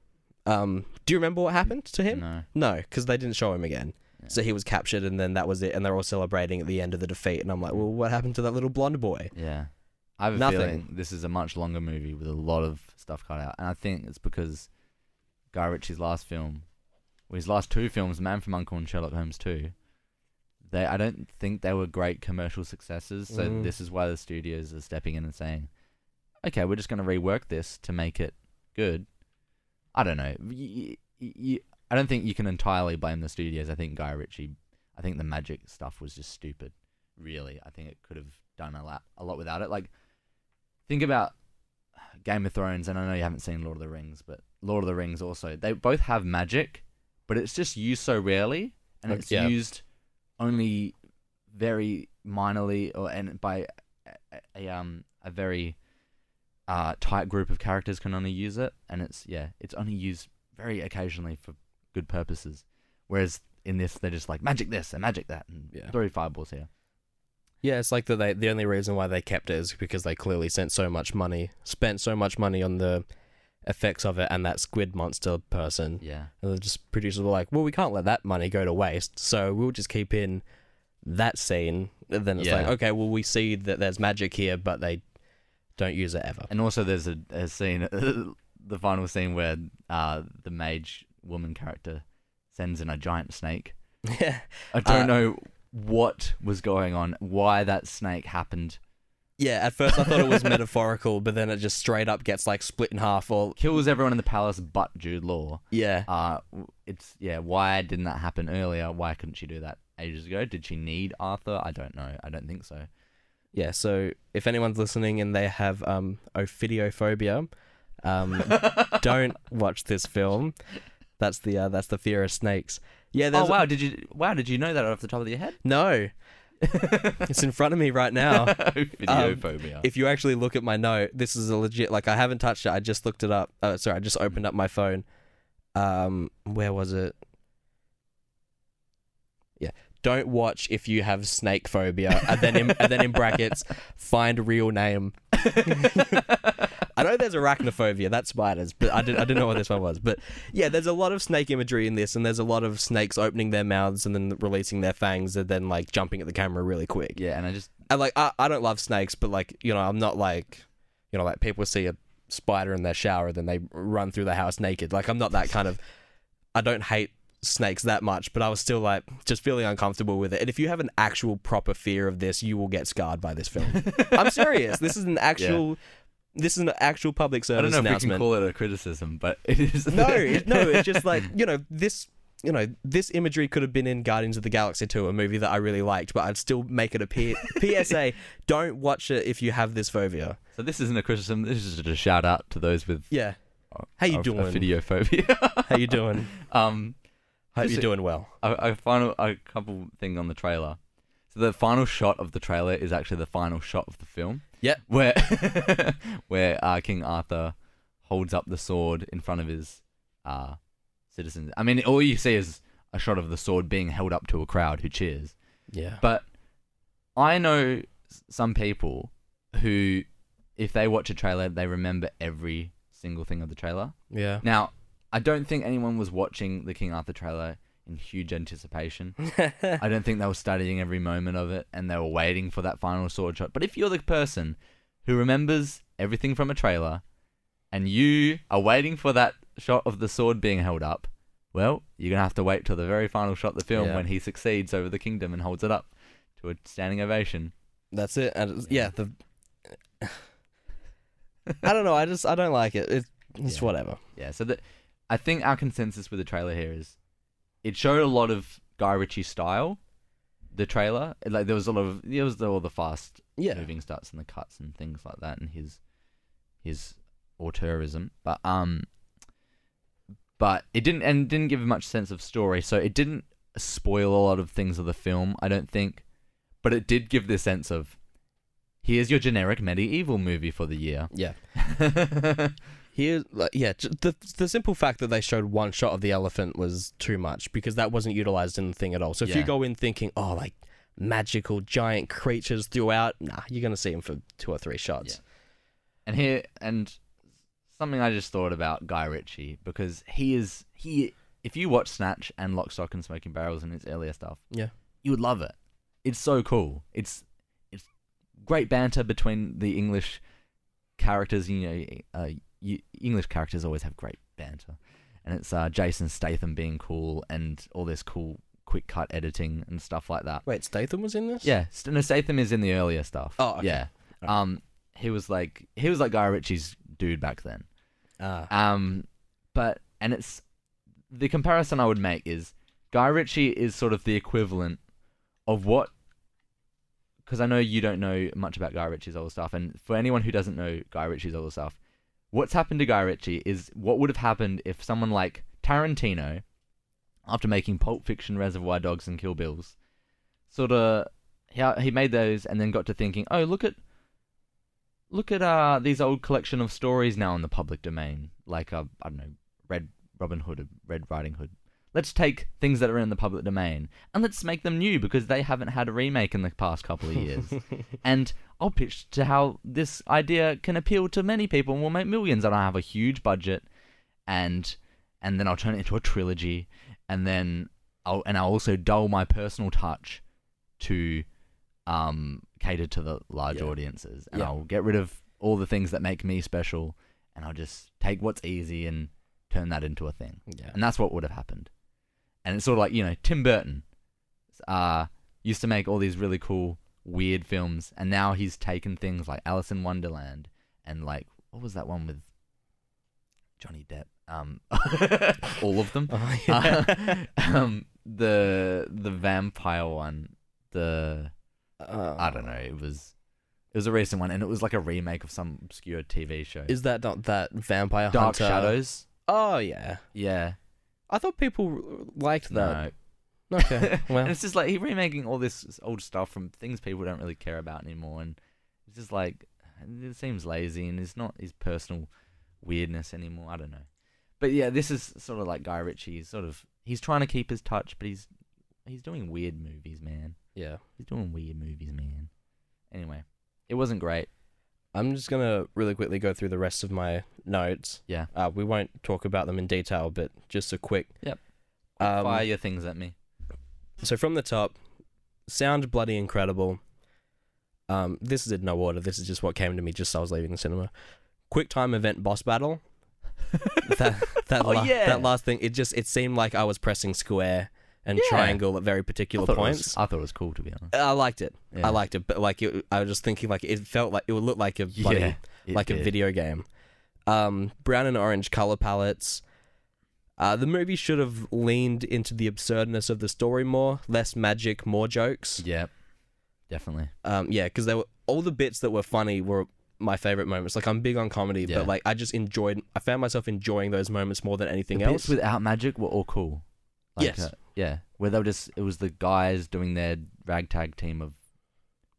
um, do you remember what happened to him No. no because they didn't show him again Yeah. so he was captured and then that was it and they're all celebrating at the end of the defeat and i'm like well what happened to that little blonde boy Yeah. I have a Nothing. feeling this is a much longer movie with a lot of stuff cut out. And I think it's because Guy Ritchie's last film, well, his last two films, Man from Uncle and Sherlock Holmes 2, they I don't think they were great commercial successes. So Mm. this is why the studios are stepping in and saying, okay, we're just going to rework this to make it good. I don't know. I don't think you can entirely blame the studios. I think Guy Ritchie, I think the magic stuff was just stupid. Really, I think it could have done a lot, a lot without it. Like, think about Game of Thrones, and I know you haven't seen Lord of the Rings, but Lord of the Rings also, they both have magic, but it's just used so rarely, and it's yeah. used only very minorly or and by a, a, um a very uh tight group of characters can only use it, and it's yeah, it's only used very occasionally for good purposes. Whereas in this, they're just like magic this and magic that, and Yeah. throw fireballs here. Yeah, it's like that. They the only reason why they kept it is because they clearly spent so much money, spent so much money on the effects of it and that squid monster person. Yeah. And the just producers were like, "Well, we can't let that money go to waste, so we'll just keep in that scene." And then it's like, okay, well, we see that there's magic here, but they don't use it ever. And also, there's a, a scene, the final scene where uh, the mage woman character sends in a giant snake. Yeah, I don't Uh, know what was going on, why that snake happened. Yeah. At first, I thought it was metaphorical, but then it just straight up gets like split in half. Or Kills everyone in the palace but Jude Law. yeah, Uh, it's yeah. Why didn't that happen earlier? Why couldn't she do that ages ago? Did she need Arthur? I don't know. I don't think so. yeah. So if anyone's listening and they have um ophidiophobia, um, don't watch this film. That's the uh, that's the fear of snakes. Yeah. Oh wow! Did you wow? Did you know that off the top of your head? no, it's in front of me right now. Videophobia. if you actually look at my note, this is a legit. Like I haven't touched it. I just looked it up. Uh, sorry, I just opened up my phone. Um, where was it? Yeah, don't watch if you have snake phobia, and then in, and then in brackets, find real name. I know there's arachnophobia, that's spiders, but I didn't I didn't know what this one was. But yeah, there's a lot of snake imagery in this, and there's a lot of snakes opening their mouths and then releasing their fangs and then like jumping at the camera really quick. yeah, and I just And like I, I don't love snakes, but like you know I'm not like you know like people see a spider in their shower then they run through the house naked. Like I'm not that kind of. I don't hate snakes that much, but I was still like just feeling uncomfortable with it. And if you have an actual proper fear of this, you will get scarred by this film. I'm serious. This is an actual. This is an actual public I service don't know if we can announcement. call it a criticism, but it is. no, it, no, it's just like you know this. You know, this imagery could have been in Guardians of the Galaxy 2, a movie that I really liked, but I'd still make it a P- PSA. Don't watch it if you have this phobia. So this isn't a criticism. This is just a shout out to those with Yeah. How you doing? Video phobia. How you doing? um, Hope you're doing well. a, a final a couple thing on the trailer. So the final shot of the trailer is actually the final shot of the film. Yep. Where where uh, King Arthur holds up the sword in front of his uh, citizens. I mean, all you see is a shot of the sword being held up to a crowd who cheers. Yeah. But I know some people who, if they watch a trailer, they remember every single thing of the trailer. Yeah. Now, I don't think anyone was watching the King Arthur trailer in huge anticipation. I don't think they were studying every moment of it and they were waiting for that final sword shot. But if you're the person who remembers everything from a trailer and you are waiting for that shot of the sword being held up, well, you're going to have to wait till the very final shot of the film Yeah. when he succeeds over the kingdom and holds it up to a standing ovation. That's it. And yeah, the I don't know. I just I don't like it. It's, it's Yeah. whatever. Yeah, so that I think our consensus with the trailer here is it showed a lot of Guy Ritchie style. The trailer, like there was a lot of there was all the fast Yeah. moving starts and the cuts and things like that, and his his auteurism. But um, but it didn't and didn't give much sense of story, so it didn't spoil a lot of things of the film. I don't think, but it did give the sense of here's your generic medieval movie for the year. Yeah. Here, like, yeah, the the simple fact that they showed one shot of the elephant was too much because that wasn't utilized in the thing at all. So if you go in thinking, oh, like magical giant creatures throughout, nah, you're gonna see them for two or three shots. And here and something I just thought about Guy Ritchie because he is he if you watch Snatch and Lock, Stock and Smoking Barrels and his earlier stuff, Yeah. you would love it. It's so cool. It's it's great banter between the English characters. You know, uh, you, English characters always have great banter, and it's uh, Jason Statham being cool and all this cool quick cut editing and stuff like that. Wait, Statham was in this? Yeah, St- no, Statham is in the earlier stuff. Oh, okay. yeah. Um, he was like he was like Guy Ritchie's dude back then. Ah. Um, but and it's the comparison I would make is Guy Ritchie is sort of the equivalent of what. Because I know you don't know much about Guy Ritchie's old stuff, and for anyone who doesn't know Guy Ritchie's old stuff, what's happened to Guy Ritchie is what would have happened if someone like Tarantino, after making Pulp Fiction, Reservoir Dogs, and Kill Bills, sort of he he made those and then got to thinking, oh look at look at uh these old collection of stories now in the public domain, like uh, I don't know, Red Robin Hood, or Red Riding Hood. Let's take things that are in the public domain and let's make them new because they haven't had a remake in the past couple of years. and I'll pitch to how this idea can appeal to many people and will make millions. And I have a huge budget, and and then I'll turn it into a trilogy, and then I'll and I'll also dull my personal touch to um cater to the large Yeah. audiences, and Yeah. I'll get rid of all the things that make me special, and I'll just take what's easy and turn that into a thing. yeah. And that's what would have happened. And it's sort of like, you know, Tim Burton uh, used to make all these really cool, weird films. And now he's taken things like Alice in Wonderland and like, what was that one with Johnny Depp? Um, all of them. Oh, yeah. um, the the vampire one. The Uh, I don't know. It was it was a recent one, and it was like a remake of some obscure TV show. Is that not that vampire Dark hunter? Shadows? Oh yeah. Yeah. I thought people liked that. No. Okay. Well, and it's just like he's remaking all this old stuff from things people don't really care about anymore, and it's just like it seems lazy, and it's not his personal weirdness anymore. I don't know, but yeah, this is sort of like Guy Ritchie. He's sort of he's trying to keep his touch, but he's he's doing weird movies, man. yeah. He's doing weird movies, man. Anyway, it wasn't great. I'm just gonna really quickly go through the rest of my notes. Yeah, Uh, we won't talk about them in detail, but just a quick. Yep. Um, fire your things at me. So from the top, sound bloody incredible. Um, this is in no order. This is just what came to me just as I was leaving the cinema. Quick time event boss battle. that that, Oh, la- yeah. that last thing, it just it seemed like I was pressing square and Yeah. triangle at very particular thought, it was, points. I thought it was cool to be honest. I liked it. Yeah. I liked it, but like it, I was just thinking like it felt like it would look like a bloody like a video game. Um, brown and orange color palettes. Uh, the movie should have leaned into the absurdness of the story more, less magic, more jokes. Yep, definitely. Um, yeah, because there were all the bits that were funny were my favorite moments. Like I'm big on comedy, Yeah. but like I just enjoyed. I found myself enjoying those moments more than anything the else. bits without magic were all cool. Yes. uh, yeah. Where they were just it was the guys doing their ragtag team of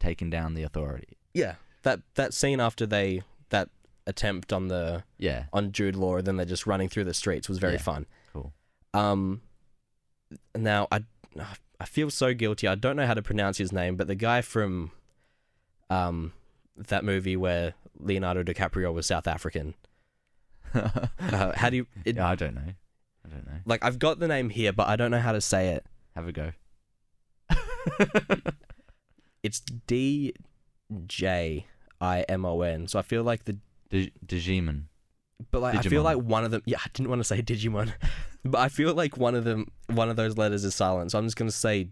taking down the authority. yeah, that that scene after they attempt on the Yeah. on Jude Law, and then they're just running through the streets was very Yeah. fun. Cool. Um, now I I feel so guilty. I don't know how to pronounce his name, but the guy from um that movie where Leonardo DiCaprio was South African. Uh, how do you? It, yeah, I don't know. I don't know. Like I've got the name here, but I don't know how to say it. Have a go. It's D J I M O N. So I feel like the Dig- Digimon. But like I feel Digimon. like one of them yeah, I didn't want to say Digimon. but I feel like one of them one of those letters is silent. So I'm just gonna say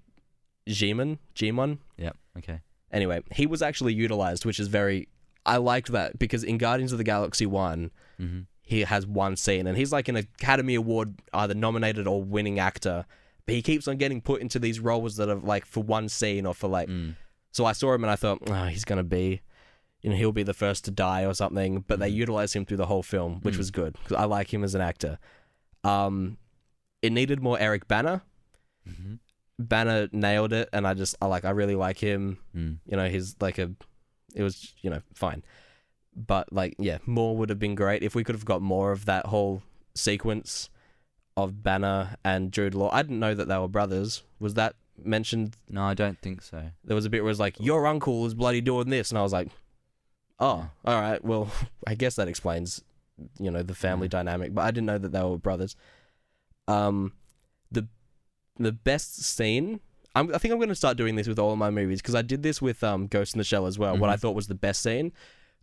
Gmon. Gmon. Yeah. Okay. Anyway, he was actually utilized, which is very I liked that because in Guardians of the Galaxy One, hmm he has one scene and he's like an Academy Award either nominated or winning actor, but he keeps on getting put into these roles that are like for one scene or for like. Mm. So I saw him and I thought, oh, he's gonna be, know, he'll be the first to die or something. But they Mhm. utilized him through the whole film, which Mm. was good because I like him as an actor. Um, it needed more Eric Bana. hmm Bana nailed it, and I just I like I really like him. Mm. You know, he's like a, it was you know fine, but like yeah, more would have been great if we could have got more of that whole sequence of Bana and Jude Law. I didn't know that they were brothers. Was that mentioned? No, I don't think so. There was a bit where it was like your uncle is bloody doing this, and I was like, oh, all right, well, I guess that explains you know the family Yeah. dynamic, but I didn't know that they were brothers. Um, the the best scene. I'm, I think I'm going to start doing this with all of my movies because I did this with um, Ghost in the Shell as well. What I Mhm. thought was the best scene.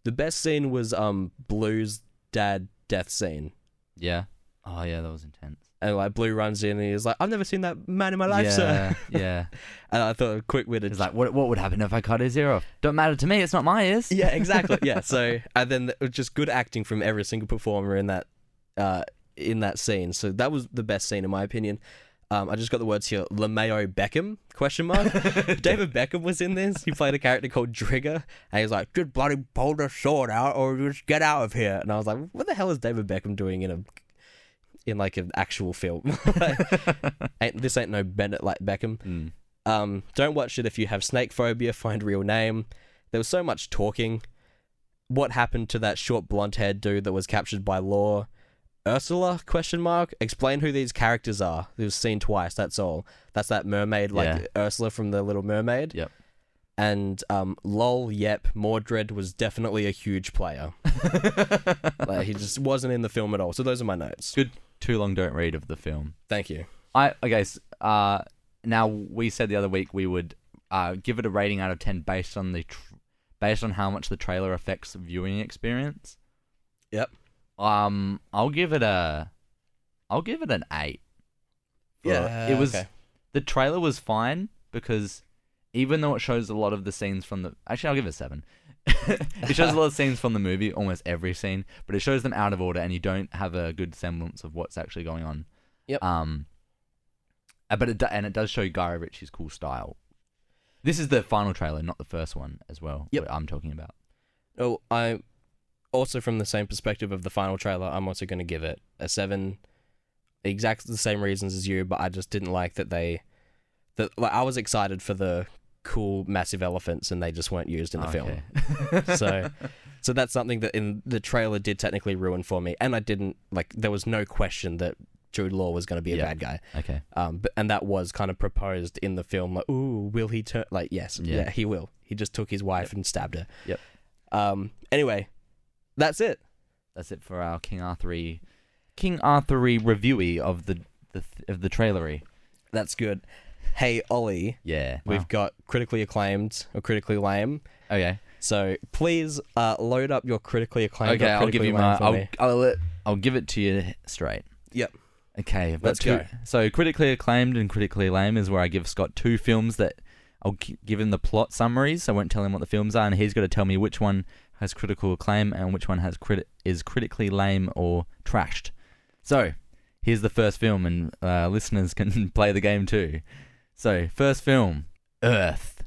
The best scene was um, Blue's dad death scene, Yeah. Oh yeah, that was intense. And like Blue runs in and he's like, "I've never seen that man in my life, yeah, sir." yeah. And I thought a quick wit. It's like, what what would happen if I cut his ear off? Don't matter to me. It's not my ears. yeah, exactly. Yeah. So and then it was just good acting from every single performer in that uh, in that scene. So that was the best scene in my opinion. Um, I just got the words here. Lameo Beckham? Question mark. David Beckham was in this. He played a character called Trigger, and he's like, "Just bloody pull the sword out, or just get out of here." And I was like, "What the hell is David Beckham doing in a in like an actual film? Like, this ain't no Bend It like Beckham." Mm. Um, don't watch it if you have snake phobia. Find real name. There was so much talking. What happened to that short blonde haired dude that was captured by Law? Ursula? Question mark. Explain who these characters are. It was seen twice. That's all. That's that mermaid, like Yeah. Ursula from the Little Mermaid. Yep. And um, lol, yep, Mordred was definitely a huge player. like he just wasn't in the film at all. So those are my notes. Good. Too long don't read of the film. Thank you. I okay. s- Uh, now we said the other week we would uh give it a rating out of ten based on the tr- based on how much the trailer affects the viewing experience. Yep. Um, I'll give it a, I'll give it an eight. For- it was okay. the trailer was fine because even though it shows a lot of the scenes from the actually I'll give it a seven. it shows a lot of scenes from the movie, almost every scene, but it shows them out of order, and you don't have a good semblance of what's actually going on. Yep. Um. uh, But it do- and it does show Guy Ritchie's cool style. This is the final trailer, not the first one as well. Yep. I'm talking about. Oh, I also from the same perspective of the final trailer, I'm also going to give it a seven. Exactly the same reasons as you, but I just didn't like that they that like I was excited for the cool massive elephants and they just weren't used in the film. So so that's something that in the trailer did technically ruin for me, and I didn't like. There was no question that Jude Law was going to be a Yeah. bad guy. okay. Um, but, and that was kind of proposed in the film. Like, ooh, will he turn? Like, yes, Yeah. yeah. he will. He just took his wife and stabbed her. Yep. Um. Anyway, that's it. That's it for our King Arthury, King Arthury reviewy of the the of the trailery. That's good. Hey, Ollie, Yeah. we've Wow. got critically acclaimed or critically lame. okay. So please uh, load up your critically acclaimed. Okay, or I'll give you my. I'll. I'll let- I'll give it to you straight. Yep. Okay. Let's two. go. So critically acclaimed and critically lame is where I give Scott two films that I'll give him the plot summaries. I won't tell him what the films are, and he's got to tell me which one has critical acclaim and which one has crit- is critically lame or trashed. So here's the first film, and uh, listeners can play the game too. So first film, Earth.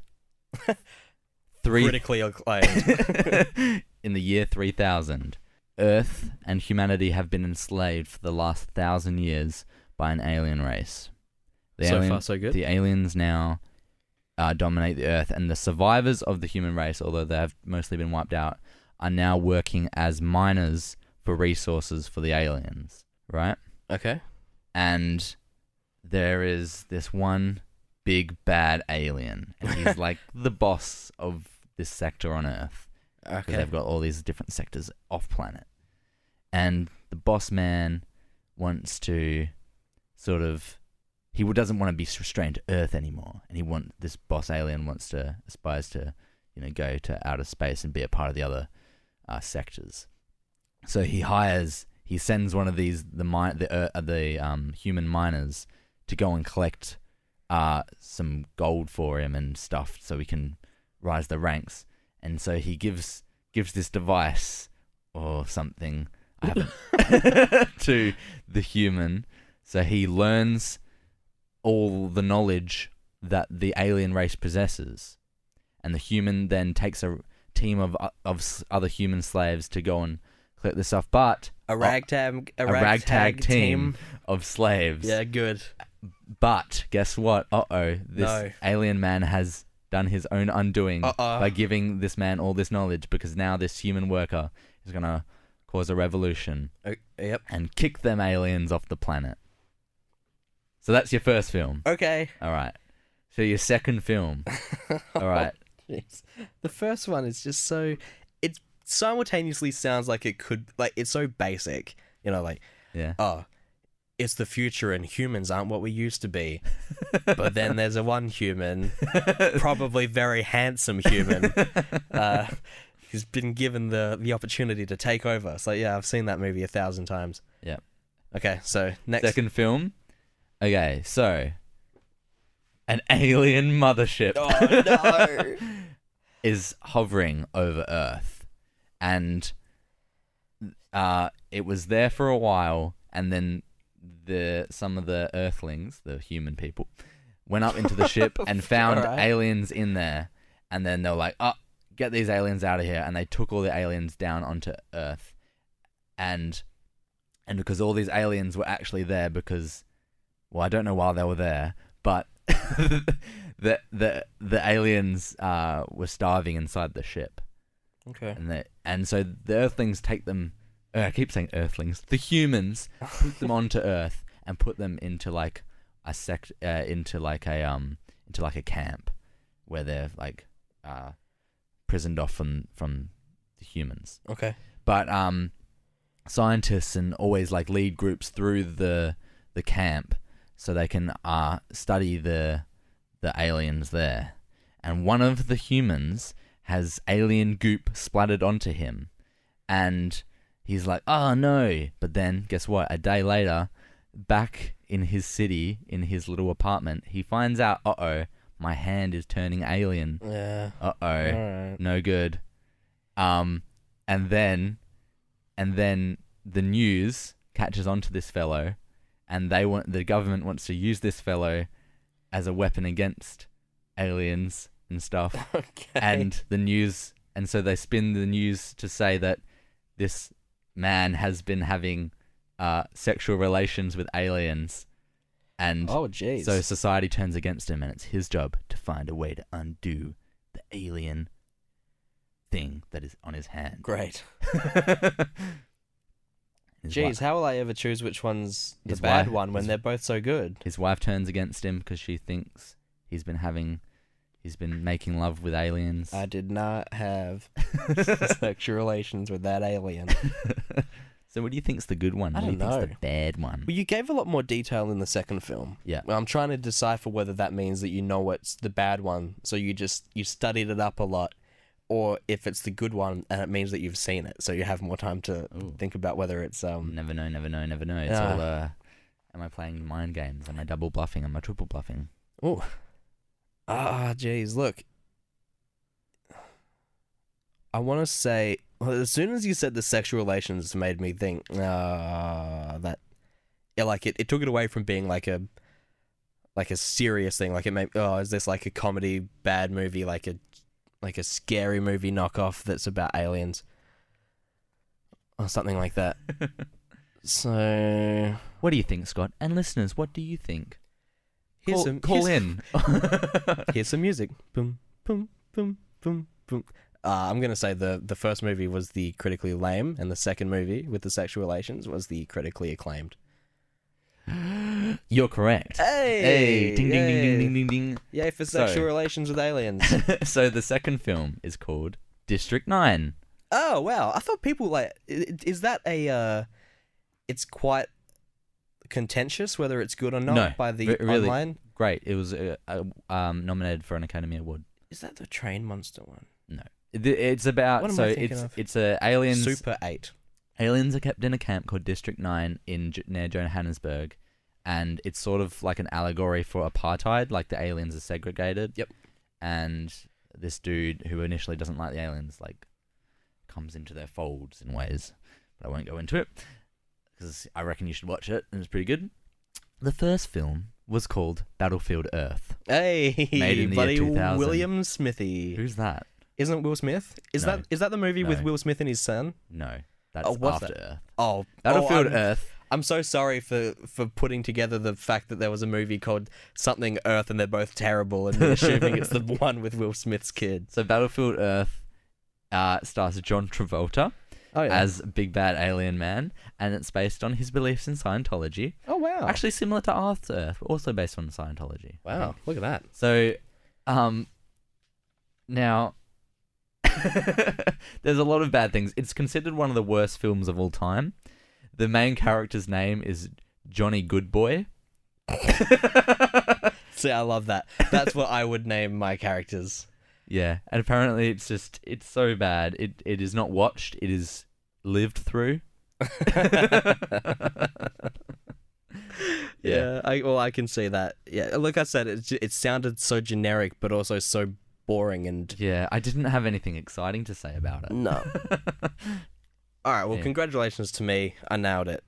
Three critically acclaimed. in the year 3000, Earth and humanity have been enslaved for the last thousand years by an alien race. The, so alien- far, so good. the aliens now uh, dominate the Earth, and the survivors of the human race, although they have mostly been wiped out, are now working as miners for resources for the aliens, right? okay. And there is this one big bad alien, and he's like the boss of this sector on Earth Okay. because they've got all these different sectors off planet. And the boss man wants to sort of he doesn't want to be restrained to Earth anymore, and he want this boss alien wants to aspires to you know go to outer space and be a part of the other uh, sectors. So he hires he sends one of these the mi- the uh, the um, human miners to go and collect uh, some gold for him and stuff so he can rise the ranks. And so he gives gives this device or something I to the human, so he learns all the knowledge that the alien race possesses, and the human then takes a team of of other human slaves to go and collect this stuff, but A ragtag, a, a ragtag team of slaves. Yeah, good. But guess what? Uh oh, this No. alien man has done his own undoing Uh-oh. by giving this man all this knowledge because now this human worker is gonna cause a revolution yep. and kick them aliens off the planet. So that's your first film. Okay. All right. So your second film. All right. Jeez. The first one is just so it simultaneously sounds like it could like it's so basic. You know, like, Yeah. oh, it's the future and humans aren't what we used to be. but then there's a one human, probably very handsome human, uh, who's been given the the opportunity to take over. So yeah, I've seen that movie a thousand times. Yep. Okay, so next Second film. Okay, so an alien mothership. Oh no. is hovering over Earth, and uh, it was there for a while, and then the some of the Earthlings, the human people, went up into the ship and found Alright. aliens in there, and then they were like, "Oh, get these aliens out of here!" And they took all the aliens down onto Earth, and and because all these aliens were actually there because, well, I don't know why they were there, but the the the aliens uh, were starving inside the ship, okay. and they, and so the Earthlings take them. Uh, I keep saying Earthlings. The humans put them onto Earth and put them into like a sect, uh, into like a um, into like a camp where they're like uh, prisoned off from from the humans Okay. but um scientists and always like lead groups through the the camp so they can uh study the the aliens there and one of the humans has alien goop splattered onto him and he's like oh no but then guess what a day later back in his city in his little apartment he finds out uh-oh my hand is turning alien Yeah. uh-oh Alright. no good. Um, and then, and then the news catches on to this fellow, and they want the government wants to use this fellow as a weapon against aliens and stuff. Okay. And the news, and so they spin the news to say that this man has been having uh, sexual relations with aliens, and oh jeez. so society turns against him, and it's his job to find a way to undo the alien thing that is on his hand. great. Jeez, wi- how will I ever choose which one's the His bad wife- one when they're both so good? his wife turns against him because she thinks he's been having, he's been making love with aliens. I did not have sexual relations with that alien. so, what do you think's the good one? I what do you don't think's know. the bad one? Well, you gave a lot more detail in the second film. Yeah. Well, I'm trying to decipher whether that means that you know what's the bad one, so you just you studied it up a lot, or if it's the good one and it means that you've seen it, so you have more time to Ooh. think about whether it's um. Never know, never know, never know. It's Ah. all. Uh, am I playing mind games? Am I double bluffing? Am I triple bluffing? Oh. Ah, jeez, look. I want to say, as soon as you said the sexual relations, made me think, ah, that, yeah, like it, it took it away from being like a, like a serious thing. Like it made, oh, is this like a comedy bad movie, like a, like a scary movie knockoff that's about aliens, or something like that. so What do you think, Scott? And listeners, what do you think? Here's call some call here's- in. Here's some music. Boom, boom, boom, boom, boom. Uh, I'm gonna say the the first movie was the critically lame, and the second movie with the sexual relations was the critically acclaimed. You're correct. Hey, Hey, ding ding ding ding ding ding ding. Yay for So- sexual relations with aliens. so the second film is called District Nine. oh wow, I thought people like is that a uh, it's quite contentious whether it's good or not No, by the re- really. online. Great. It was uh, uh, um, nominated for an Academy Award. Is that the train monster one? No. It's about What am so I thinking it's of? it's a aliens Super Eight. aliens are kept in a camp called District Nine in J- near Johannesburg, and it's sort of like an allegory for apartheid. Like the aliens are segregated. Yep. And this dude who initially doesn't like the aliens, like, comes into their folds in ways. But I won't go into it because I reckon you should watch it, and it's pretty good. The first film was called Battlefield Earth. Hey, Made in the year buddy 2000. William Smithy. Who's that? Isn't Will Smith? Is No. that is that the movie with No. Will Smith and his son? No, that's Oh, what's After? Earth. Oh, Battlefield oh, I'm, Earth. I'm so sorry for for putting together the fact that there was a movie called something Earth and they're both terrible and assuming it's the one with Will Smith's kid. So Battlefield Earth uh, stars John Travolta Oh yeah. as Big Bad Alien Man, and it's based on his beliefs in Scientology. oh wow. Actually, similar to After Earth, also based on Scientology. Wow. Look at that. So, um, now there's a lot of bad things. It's considered one of the worst films of all time. The main character's name is Johnny Goodboy. See, I love that. That's what I would name my characters. Yeah, and apparently it's just it's so bad. It it is not watched. It is lived through. Yeah, I well, I can see that. Yeah, like I said, it it sounded so generic, but also so boring and Yeah, I didn't have anything exciting to say about it. no. All right, well, Yeah. congratulations to me. I nailed it.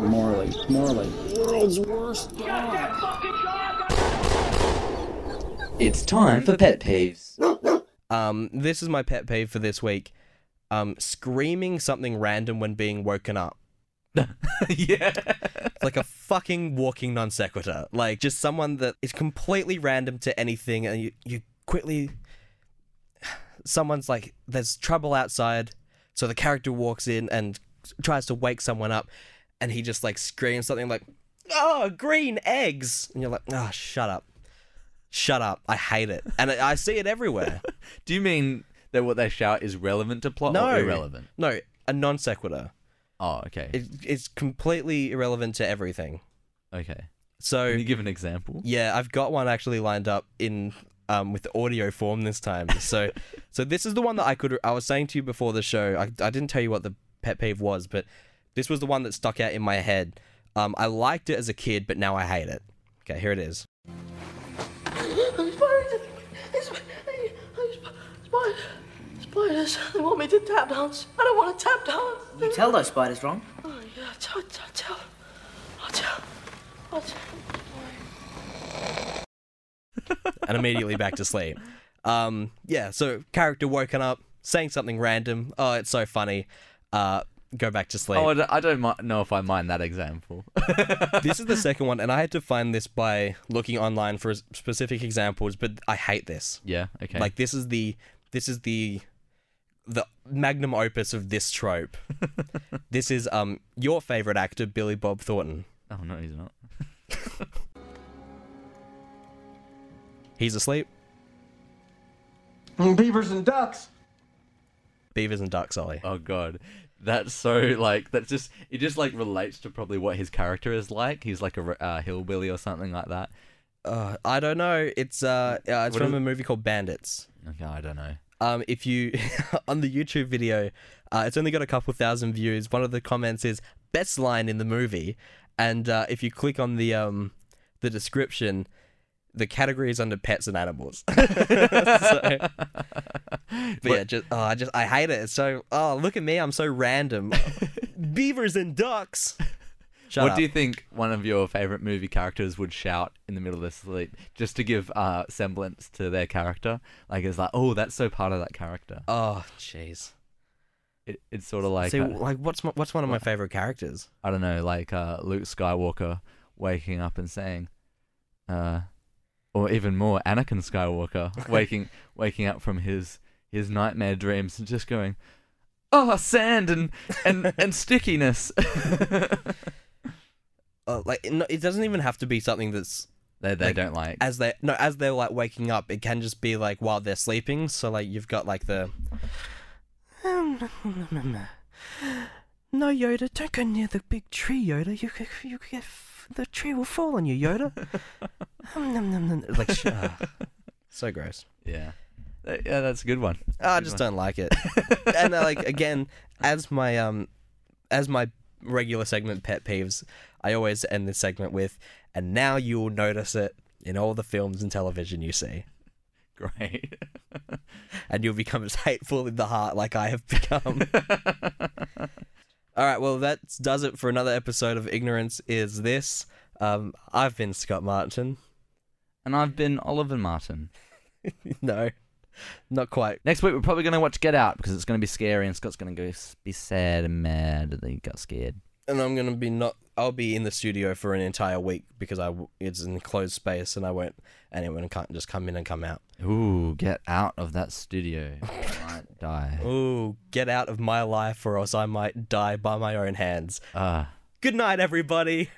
Morley, Morley, world's worst dog. It's time for pet peeves. Um, this is my pet peeve for this week. Um, screaming something random when being woken up. yeah. like a fucking walking non sequitur. Like just someone that is completely random to anything, and you, you quickly. Someone's like, there's trouble outside, so the character walks in and tries to wake someone up, and he just like screams something like, "Oh, green eggs!" And you're like, "Oh, shut up, shut up! I hate it, and I, I see it everywhere." Do you mean that what they shout is relevant to plot No. or irrelevant? no, a non sequitur. Oh, okay. It, it's completely irrelevant to everything. okay. So Can you give an example? Yeah, I've got one actually lined up in um with the audio form this time. So so this is the one that I could I was saying to you before the show. I I didn't tell you what the pet peeve was, but this was the one that stuck out in my head. Um I liked it as a kid, but now I hate it. Okay, here it is. Spiders, spiders, they want me to tap dance. I don't want to tap dance. You tell those spiders wrong. Oh, yeah, I'll tell, I'll tell, I'll tell, I'll tell. And immediately back to sleep. Um yeah, so character woken up, saying something random. Oh, it's so funny. Uh go back to sleep. Oh, I don't, I don't mi- know if I mind that example. this is the second one, and I had to find this by looking online for specific examples, but I hate this. yeah. Okay. Like this is the this is the the magnum opus of this trope. this is um your favorite actor Billy Bob Thornton. oh no, he's not. He's asleep. Beavers and ducks. Beavers and ducks, Ollie. Oh god. That's so like that's just it just like relates to probably what his character is like. He's like a uh, hillbilly or something like that. Uh, I don't know. It's uh, uh it's What from is- a movie called Bandits. Okay, I don't know. Um, if you on the YouTube video, uh, it's only got a couple thousand views. One of the comments is best line in the movie, and uh, if you click on the um the description, the category is under pets and animals. so, but yeah, just oh, I just I hate it. It's so oh look at me, I'm so random. Beavers and ducks. Shut what up. do you think one of your favorite movie characters would shout in the middle of their sleep just to give uh semblance to their character? Like it's like, oh, that's so part of that character. Oh jeez. It, it's sort of like See, uh, like what's my, what's one of my favorite characters? I don't know, like uh, Luke Skywalker waking up and saying, uh, or even more, Anakin Skywalker waking waking up from his his nightmare dreams and just going, oh, sand and and and stickiness. Uh, like no, it doesn't even have to be something that's they they Like, don't like. as they no as they're like waking up it can just be like while they're sleeping so like you've got like the no yoda don't go near the big tree yoda you could you could get f- the tree will fall on you yoda like sh- ah. so gross yeah, Uh, yeah, that's a good one. i Good just one. don't like it and uh, like again as my um as my regular segment pet peeves i always end this segment with and now you'll notice it in all the films and television you see Great. and you'll become as hateful in the heart like I have become. All right, well, that does it for another episode of Ignorance Is This. Um, I've been Scott Martin. and I've been Oliver Martin. no, not quite. Next week we're probably going to watch Get Out because it's going to be scary and Scott's going to go be sad and mad that he got scared. And I'm gonna be not. I'll be in the studio for an entire week because I it's an enclosed space and I won't. Anyone can't just come in and come out. Ooh, get out of that studio. Might die. Ooh, get out of my life or else I might die by my own hands. Ah. Good night, everybody.